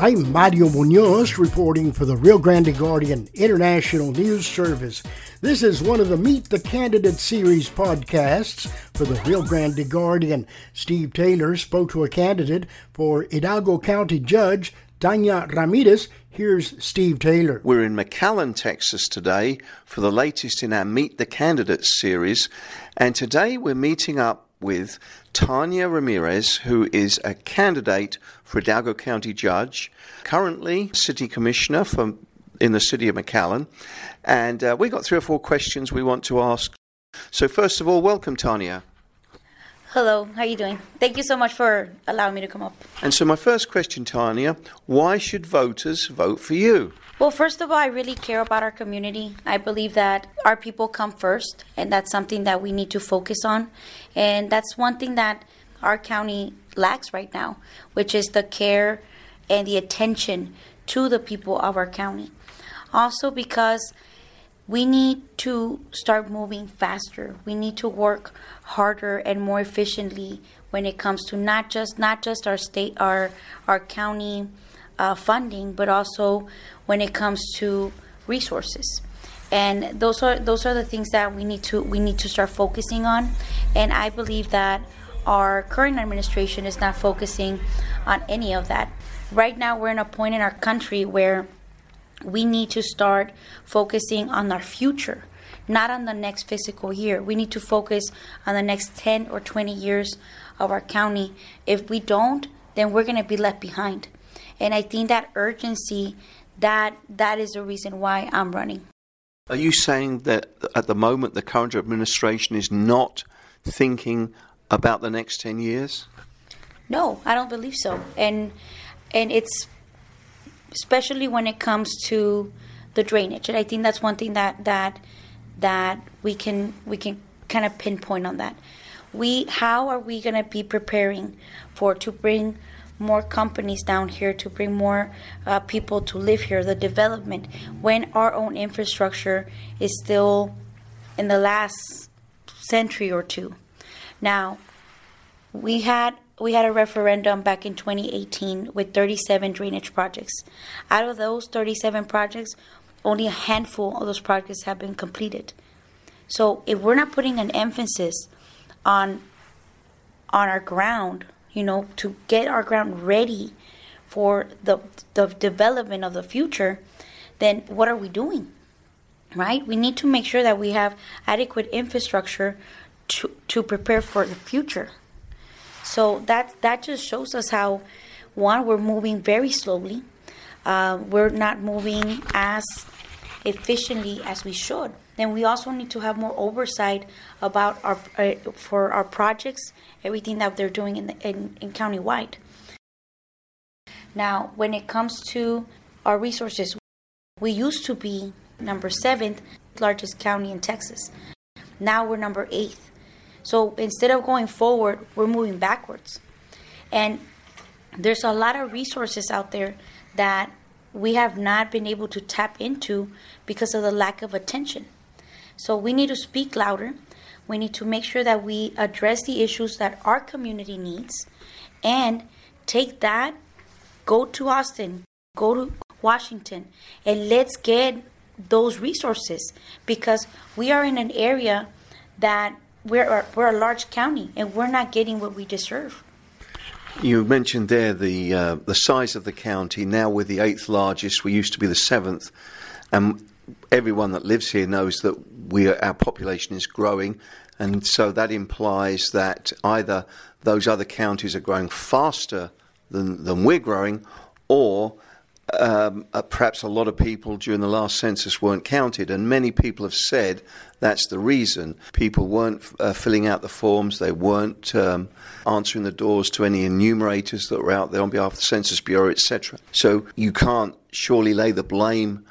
I'm Mario Munoz reporting for the Rio Grande Guardian International News Service. This is one of the Meet the Candidate series podcasts for the Rio Grande Guardian. Steve Taylor spoke to a candidate for Hidalgo County Judge, Tanya Ramirez. Here's Steve Taylor. We're in McAllen, Texas today for the latest in our Meet the Candidates series. And today we're meeting up with Tanya Ramirez, who is a candidate for Hidalgo County Judge, currently City Commissioner for, in the city of McAllen. And uh, we've got three or four questions we want to ask. So, first of all, welcome, Tanya. Hello, how are you doing? Thank you so much for allowing me to come up. And so, my first question, Tanya, why should voters vote for you? Well, first of all, I really care about our community. I believe that our people come first, and that's something that we need to focus on. And that's one thing that our county lacks right now, which is the care and the attention to the people of our county. Also, because we need to start moving faster. We need to work harder and more efficiently when it comes to not just not just our state, our our county uh, funding, but also when it comes to resources. And those are those are the things that we need to we need to start focusing on. And I believe that our current administration is not focusing on any of that. Right now, we're in a point in our country where we need to start focusing on our future, not on the next fiscal year. We need to focus on the next 10 or 20 years of our county. If we don't, then we're going to be left behind. And I think that urgency that that is the reason why I'm running. Are you saying that at the moment the current administration is not thinking about the next 10 years? No, I don't believe so. And and it's especially when it comes to the drainage. And I think that's one thing that that that we can we can kind of pinpoint on that. We how are we going to be preparing for to bring more companies down here to bring more uh, people to live here, the development, when our own infrastructure is still in the last century or two. Now, we had we had a referendum back in 2018 with 37 drainage projects. Out of those 37 projects, only a handful of those projects have been completed. So if we're not putting an emphasis on on our ground, you know, to get our ground ready for the the development of the future, then what are we doing? Right? We need to make sure that we have adequate infrastructure to to prepare for the future. So that that just shows us how one we're moving very slowly. Uh, we're not moving as efficiently as we should. Then we also need to have more oversight about our uh, for our projects, everything that they're doing in, the, in in countywide. Now, when it comes to our resources, we used to be number seventh largest county in Texas. Now we're number eighth. So instead of going forward, we're moving backwards. And there's a lot of resources out there that we have not been able to tap into because of the lack of attention. So we need to speak louder. We need to make sure that we address the issues that our community needs and take that, go to Austin, go to Washington, and let's get those resources because we are in an area that we're we're a large county and we're not getting what we deserve. You mentioned there the uh, the size of the county. Now we're the eighth largest. We used to be the seventh, and everyone that lives here knows that we our population is growing, and so that implies that either those other counties are growing faster than than we're growing, or um, uh, perhaps a lot of people during the last census weren't counted, and many people have said that's the reason. People weren't uh, filling out the forms, they weren't um, answering the doors to any enumerators that were out there on behalf of the Census Bureau, etc. So you can't surely lay the blame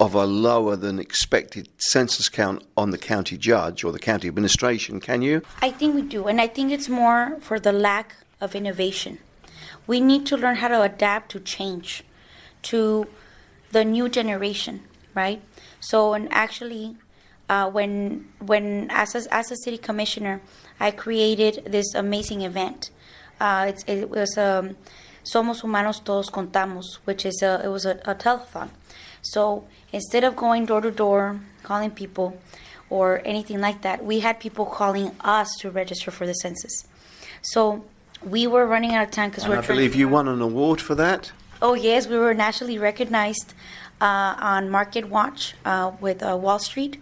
of a lower than expected census count on the county judge or the county administration, can you? I think we do, and I think it's more for the lack of innovation. We need to learn how to adapt to change to the new generation, right? So, and actually, uh, when when as a, as a city commissioner, I created this amazing event. Uh, it was a Somos Humanos Todos Contamos, which is a, it was a, a telethon. So instead of going door to door, calling people, or anything like that, we had people calling us to register for the census. So we were running out of time because we're. I believe you won an award for that. Oh yes, we were nationally recognized uh, on Market Watch uh, with uh, Wall Street.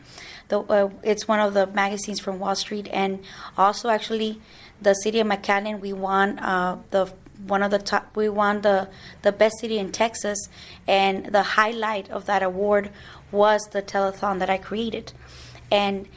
The, uh, it's one of the magazines from Wall Street, and also actually the city of McAllen. We won uh, the one of the top. We won the the best city in Texas, and the highlight of that award was the telethon that I created, and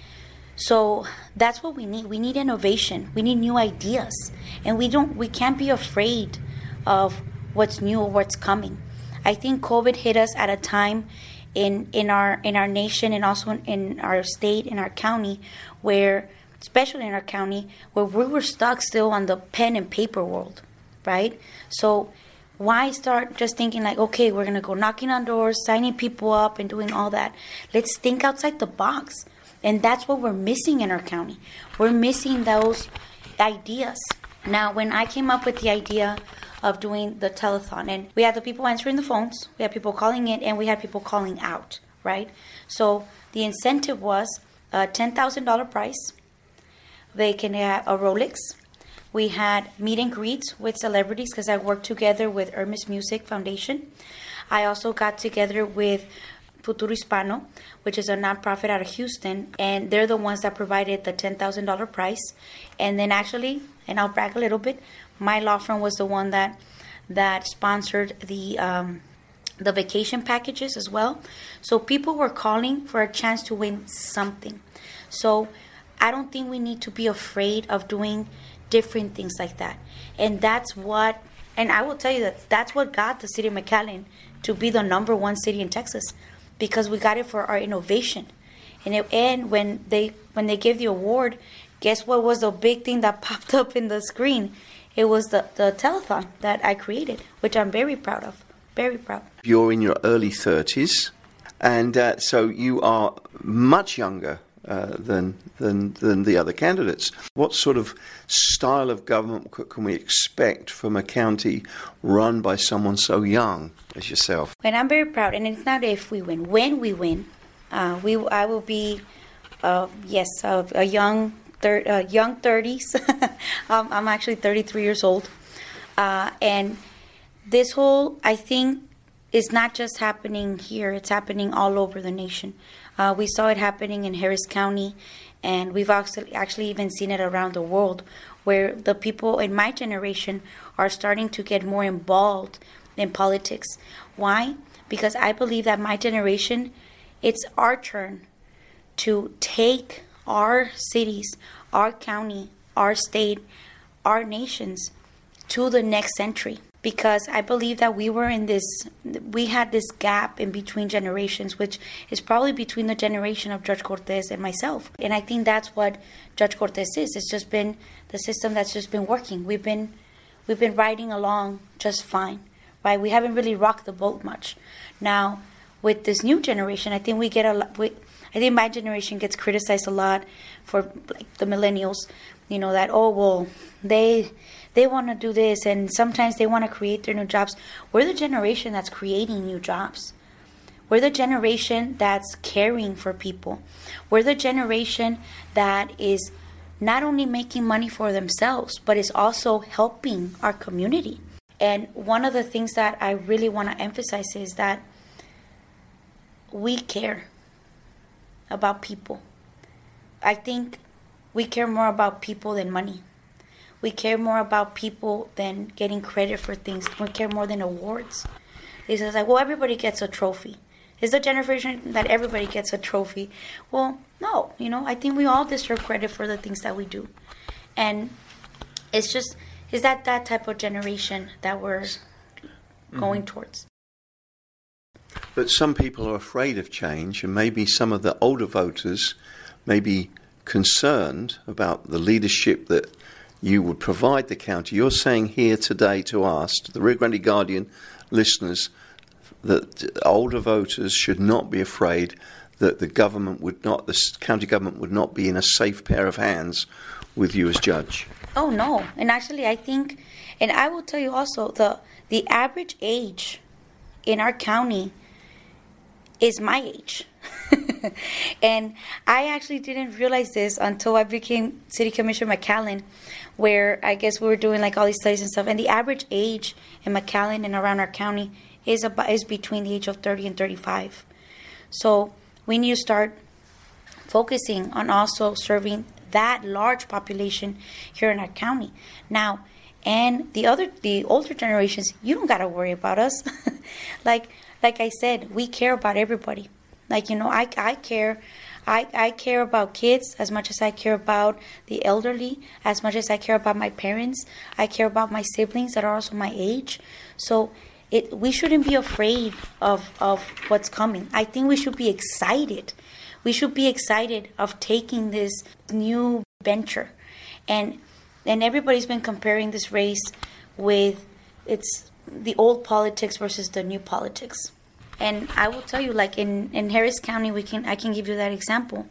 so that's what we need. We need innovation. We need new ideas, and we don't. We can't be afraid of what's new or what's coming. I think COVID hit us at a time in in our in our nation and also in, our state in our county where especially in our county where we were stuck still on the pen and paper world right so why start just thinking like okay we're to go knocking on doors signing people up and doing all that let's think outside the box and that's what we're missing in our county we're missing those ideas now when i came up with the idea of doing the telethon. And we had the people answering the phones, we had people calling in, and we had people calling out, right? So the incentive was a $10,000 prize. They can have a Rolex. We had meet and greets with celebrities because I worked together with Hermes Music Foundation. I also got together with Futuro Hispano, which is a nonprofit out of Houston, and they're the ones that provided the $10,000 prize. And then actually, and I'll brag a little bit, my law firm was the one that that sponsored the um, the vacation packages as well. So people were calling for a chance to win something. So I don't think we need to be afraid of doing different things like that. And that's what and I will tell you that that's what got the city of McAllen to be the number one city in Texas because we got it for our innovation. And it, and when they when they gave the award, guess what was the big thing that popped up in the screen? it was the, the telethon that I created, which I'm very proud of. Very proud. You're in your early 30s, and uh, so you are much younger uh, than, than, than the other candidates. What sort of style of government can we expect from a county run by someone so young as yourself? And I'm very proud, and it's not if we win. When we win, uh, we I will be, uh, yes, a young thir- young 30s. um, I'm actually 33 years old. Uh, and this whole, I think, is not just happening here, it's happening all over the nation. Uh, we saw it happening in Harris County, and we've actually, actually even seen it around the world where the people in my generation are starting to get more involved in politics. Why? Because I believe that my generation, it's our turn to take our cities, our county, our state, our nations to the next century. Because I believe that we were in this, we had this gap in between generations, which is probably between the generation of Judge Cortez and myself. And I think that's what Judge Cortez is. It's just been the system that's just been working. We've been, we've been riding along just fine, right? We haven't really rocked the boat much. Now, with this new generation, I think we get a lot. I think my generation gets criticized a lot for like the millennials, you know, that oh well, they they want to do this and sometimes they want to create their new jobs. We're the generation that's creating new jobs. We're the generation that's caring for people. We're the generation that is not only making money for themselves, but is also helping our community. And one of the things that I really want to emphasize is that we care about people. I think we care more about people than money. We care more about people than getting credit for things. We care more than awards. It's just like, well, everybody gets a trophy. Is the generation that everybody gets a trophy? Well, no. You know, I think we all deserve credit for the things that we do, and it's just is that that type of generation that we're mm-hmm. going towards. But some people are afraid of change, and maybe some of the older voters may be concerned about the leadership that you would provide the county. You're saying here today to to the Rio Grande Guardian listeners, that older voters should not be afraid that the government would not, the county government would not be in a safe pair of hands with you as judge? Oh no, and actually, I think, and I will tell you also the the average age in our county is my age. and I actually didn't realize this until I became City Commissioner McAllen, where I guess we were doing like all these studies and stuff. And the average age in McAllen and around our county is about is between the age of 30 and 35. So need to start focusing on also serving that large population here in our county. Now, and the other the older generations, you don't got to worry about us. like like I said, we care about everybody. Like you know, I I care. I, I care about kids as much as I care about the elderly, as much as I care about my parents. I care about my siblings that are also my age. So it we shouldn't be afraid of, of what's coming. I think we should be excited. We should be excited of taking this new venture. And and everybody's been comparing this race with it's the old politics versus the new politics. And I will tell you, like in, in Harris County, we can I can give you that example.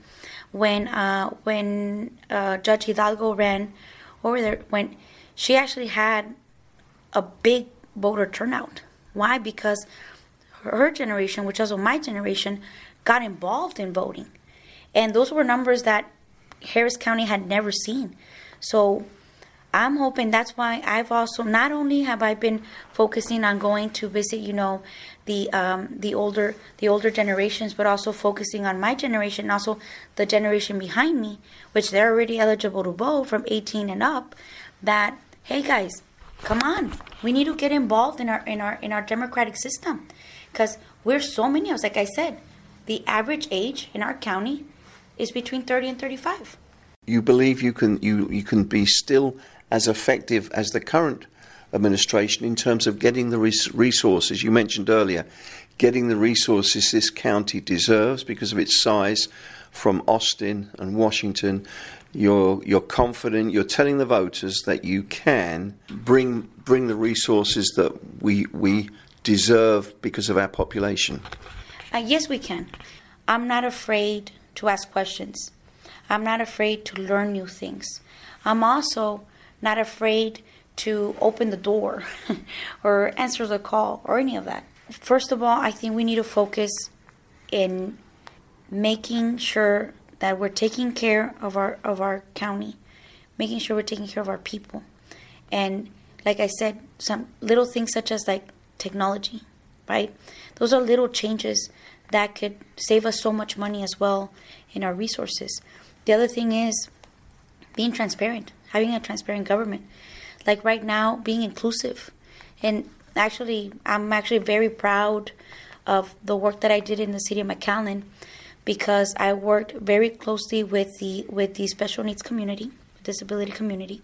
When uh, when uh, Judge Hidalgo ran over there, when she actually had a big voter turnout. Why? Because her generation, which also my generation, got involved in voting, and those were numbers that Harris County had never seen. So I'm hoping that's why I've also not only have I been focusing on going to visit, you know, the um, the older the older generations, but also focusing on my generation, and also the generation behind me, which they're already eligible to vote from 18 and up. That hey guys, come on, we need to get involved in our in our in our democratic system, because we're so many of us. Like I said, the average age in our county is between 30 and 35. You believe you can you you can be still as effective as the current administration in terms of getting the resources you mentioned earlier, getting the resources this county deserves because of its size from Austin and Washington. You're, you're confident, you're telling the voters that you can bring, bring the resources that we, we deserve because of our population. Uh, yes, we can. I'm not afraid to ask questions. I'm not afraid to learn new things. I'm also not afraid to open the door or answer the call or any of that. First of all, I think we need to focus in making sure that we're taking care of our of our county, making sure we're taking care of our people. And like I said, some little things such as like technology, right? Those are little changes that could save us so much money as well in our resources. The other thing is being transparent having a transparent government. Like right now, being inclusive. And actually, I'm actually very proud of the work that I did in the city of McAllen because I worked very closely with the with the special needs community, disability community,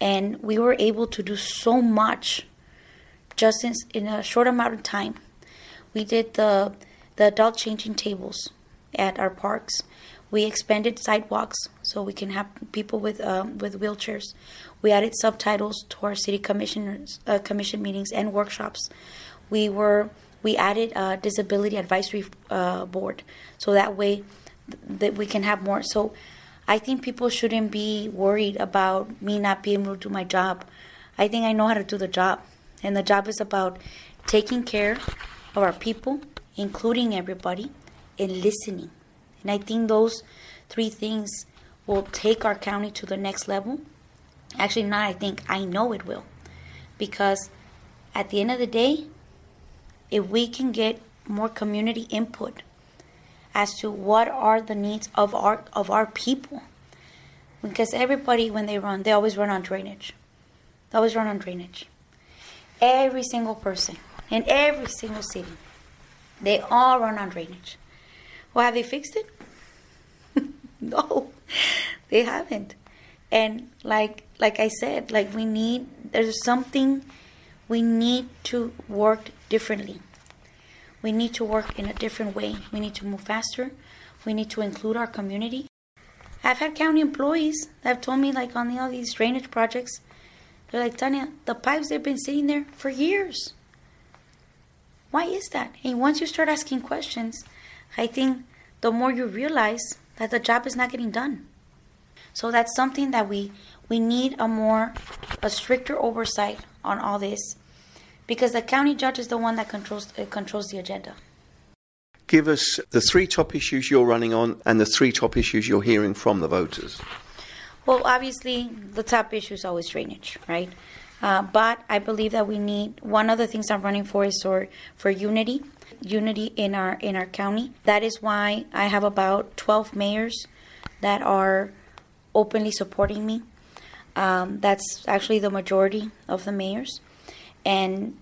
and we were able to do so much just in, in a short amount of time. We did the the adult changing tables at our parks. We expanded sidewalks so we can have people with um, with wheelchairs. We added subtitles to our city commissioners uh, commission meetings and workshops. We were we added a disability advisory uh, board so that way th- that we can have more. So I think people shouldn't be worried about me not being able to do my job. I think I know how to do the job, and the job is about taking care of our people, including everybody, and listening. And I think those three things will take our county to the next level. Actually, not I think, I know it will. Because at the end of the day, if we can get more community input as to what are the needs of our of our people because everybody when they run they always run on drainage they always run on drainage every single person in every single city they all run on drainage well, have they fixed it? no, they haven't. And like like I said, like we need there's something we need to work differently. We need to work in a different way. We need to move faster. We need to include our community. I've had county employees that have told me, like on the, all these drainage projects, they're like, Tanya, the pipes they've been sitting there for years. Why is that? And once you start asking questions, I think the more you realize that the job is not getting done. So that's something that we we need a more a stricter oversight on all this because the county judge is the one that controls uh, controls the agenda. Give us the three top issues you're running on and the three top issues you're hearing from the voters. Well, obviously, the top issue is always drainage, right? Uh, but I believe that we need one of the things I'm running for is for, for unity, unity in our in our county. That is why I have about 12 mayors that are openly supporting me. Um, that's actually the majority of the mayors, and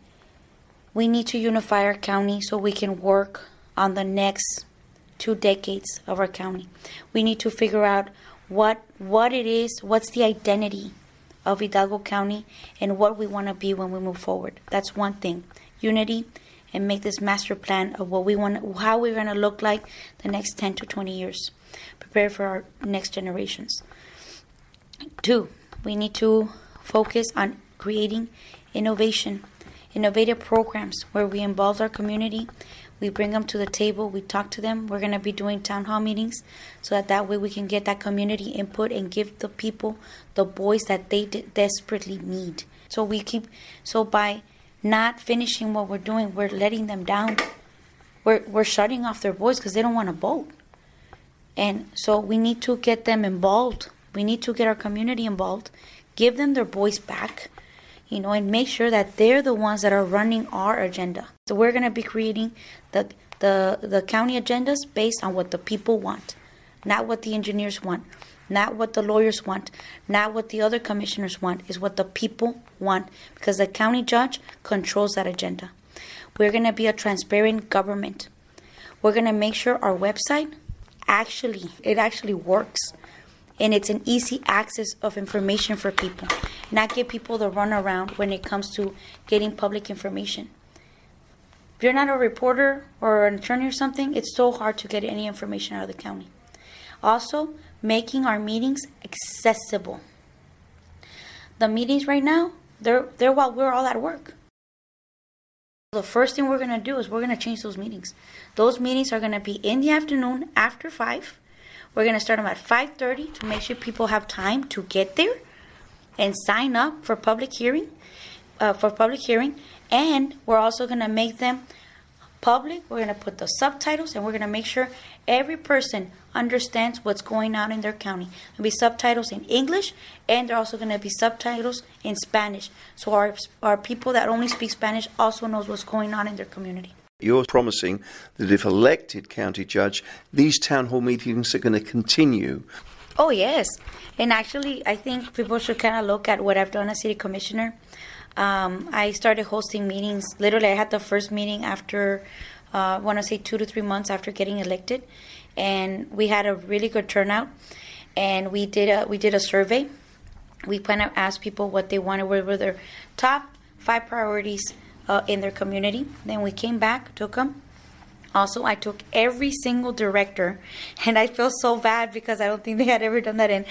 we need to unify our county so we can work on the next two decades of our county. We need to figure out what what it is, what's the identity of Hidalgo County, and what we want to be when we move forward. That's one thing. Unity and make this master plan of what we want, how we're going to look like the next 10 to 20 years. Prepare for our next generations. Two, we need to focus on creating innovation, innovative programs where we involve our community we bring them to the table, we talk to them. We're going to be doing town hall meetings so that that way we can get that community input and give the people the voice that they de- desperately need. So we keep so by not finishing what we're doing, we're letting them down. We're we're shutting off their voice because they don't want to vote. And so we need to get them involved. We need to get our community involved, give them their voice back, you know, and make sure that they're the ones that are running our agenda. So we're going to be creating the, the, the county agendas based on what the people want, not what the engineers want, not what the lawyers want, not what the other commissioners want, is what the people want because the county judge controls that agenda. We're going to be a transparent government. We're going to make sure our website actually it actually works and it's an easy access of information for people, not give people the runaround when it comes to getting public information. If you're not a reporter or an attorney or something, it's so hard to get any information out of the county. Also, making our meetings accessible. The meetings right now, they're, they're while we're all at work. The first thing we're going to do is we're going to change those meetings. Those meetings are going to be in the afternoon after 5 we're going to start them at 5:30 to make sure people have time to get there and sign up for public hearing. Uh, for public hearing, and we're also going to make them public. We're going to put the subtitles, and we're going to make sure every person understands what's going on in their county. There'll be subtitles in English, and there are also going to be subtitles in Spanish, so our our people that only speak Spanish also knows what's going on in their community. You're promising that if elected county judge, these town hall meetings are going to continue. Oh, yes. And actually, I think people should kind of look at what I've done as city commissioner. Um, I started hosting meetings. Literally, I had the first meeting after, I want to say, two to three months after getting elected. And we had a really good turnout. And we did a, we did a survey. We kind of asked people what they wanted, what were their top five priorities uh, in their community. Then we came back, took them. Also, I took every single director, and I feel so bad because I don't think they had ever done that. And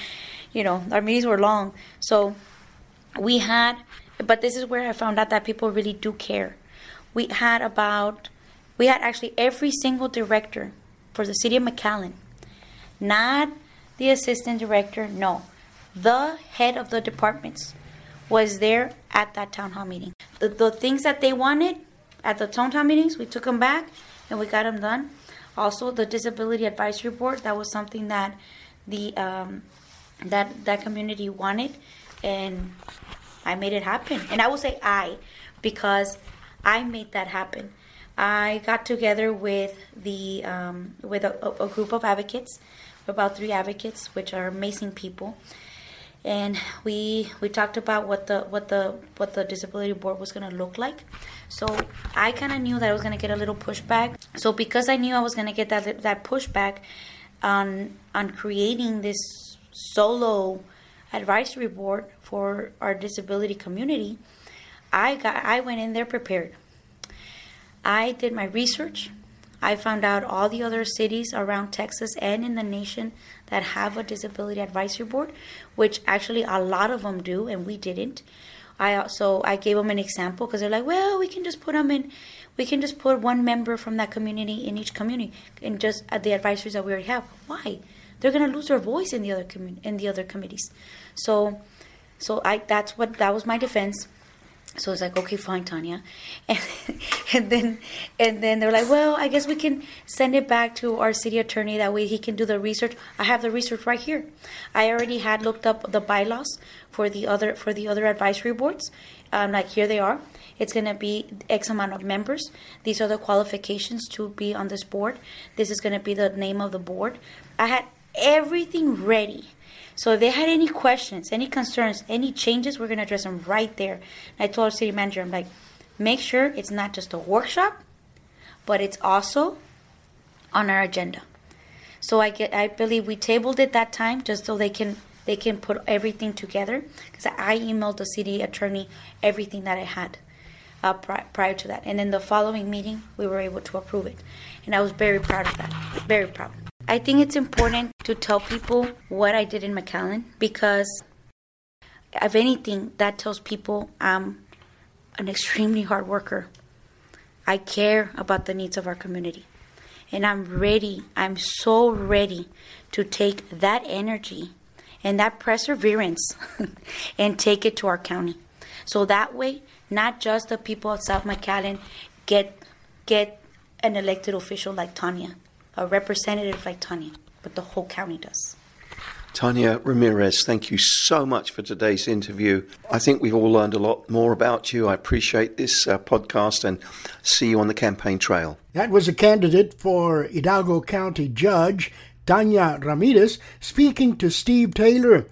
you know, our meetings were long, so we had. But this is where I found out that people really do care. We had about, we had actually every single director for the city of McAllen, not the assistant director, no, the head of the departments was there at that town hall meeting. The, the things that they wanted at the town hall meetings, we took them back and we got them done. Also, the disability advisory board that was something that the um, that that community wanted, and I made it happen. And I will say I because I made that happen. I got together with the um, with a, a group of advocates, about three advocates, which are amazing people. And we we talked about what the what the what the disability board was going to look like. So i kind of knew that i was going to get a little pushback. So because i knew i was going to get that that pushback on on creating this solo advisory board for our disability community i got i went in there prepared i did my research I found out all the other cities around Texas and in the nation that have a disability advisory board, which actually a lot of them do, and we didn't. I also I gave them an example because they're like, well, we can just put them in, we can just put one member from that community in each community, and just at the advisories that we already have. Why? they're to lose their voice in the other commun- in the other committees. So, so I that's what that was my defense. So it's like, okay, fine, Tanya, and, and then and then they're like, well, I guess we can send it back to our city attorney. That way, he can do the research. I have the research right here. I already had looked up the bylaws for the other for the other advisory boards. Um, like here they are. It's going to be X amount of members. These are the qualifications to be on this board. This is going to be the name of the board. I had everything ready. So if they had any questions, any concerns, any changes, we're going to address them right there. And I told our city manager, I'm like, make sure it's not just a workshop, but it's also on our agenda. So I get, I believe we tabled it that time just so they can they can put everything together because I emailed the city attorney everything that I had uh, pri- prior to that, and then the following meeting we were able to approve it, and I was very proud of that. Very proud. I think it's important to tell people what I did in McAllen because, if anything, that tells people I'm an extremely hard worker. I care about the needs of our community. And I'm ready, I'm so ready to take that energy and that perseverance and take it to our county. So that way, not just the people of South McAllen get get an elected official like Tanya, a representative like Tanya, but the whole county does. Tanya Ramirez, thank you so much for today's interview. I think we've all learned a lot more about you. I appreciate this uh, podcast and see you on the campaign trail. That was a candidate for Hidalgo County Judge, Tanya Ramirez, speaking to Steve Taylor.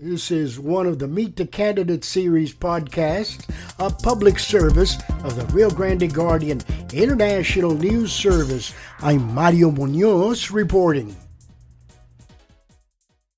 This is one of the Meet the Candidate series podcasts, a public service of the Rio Grande Guardian International News Service. I'm Mario Munoz reporting.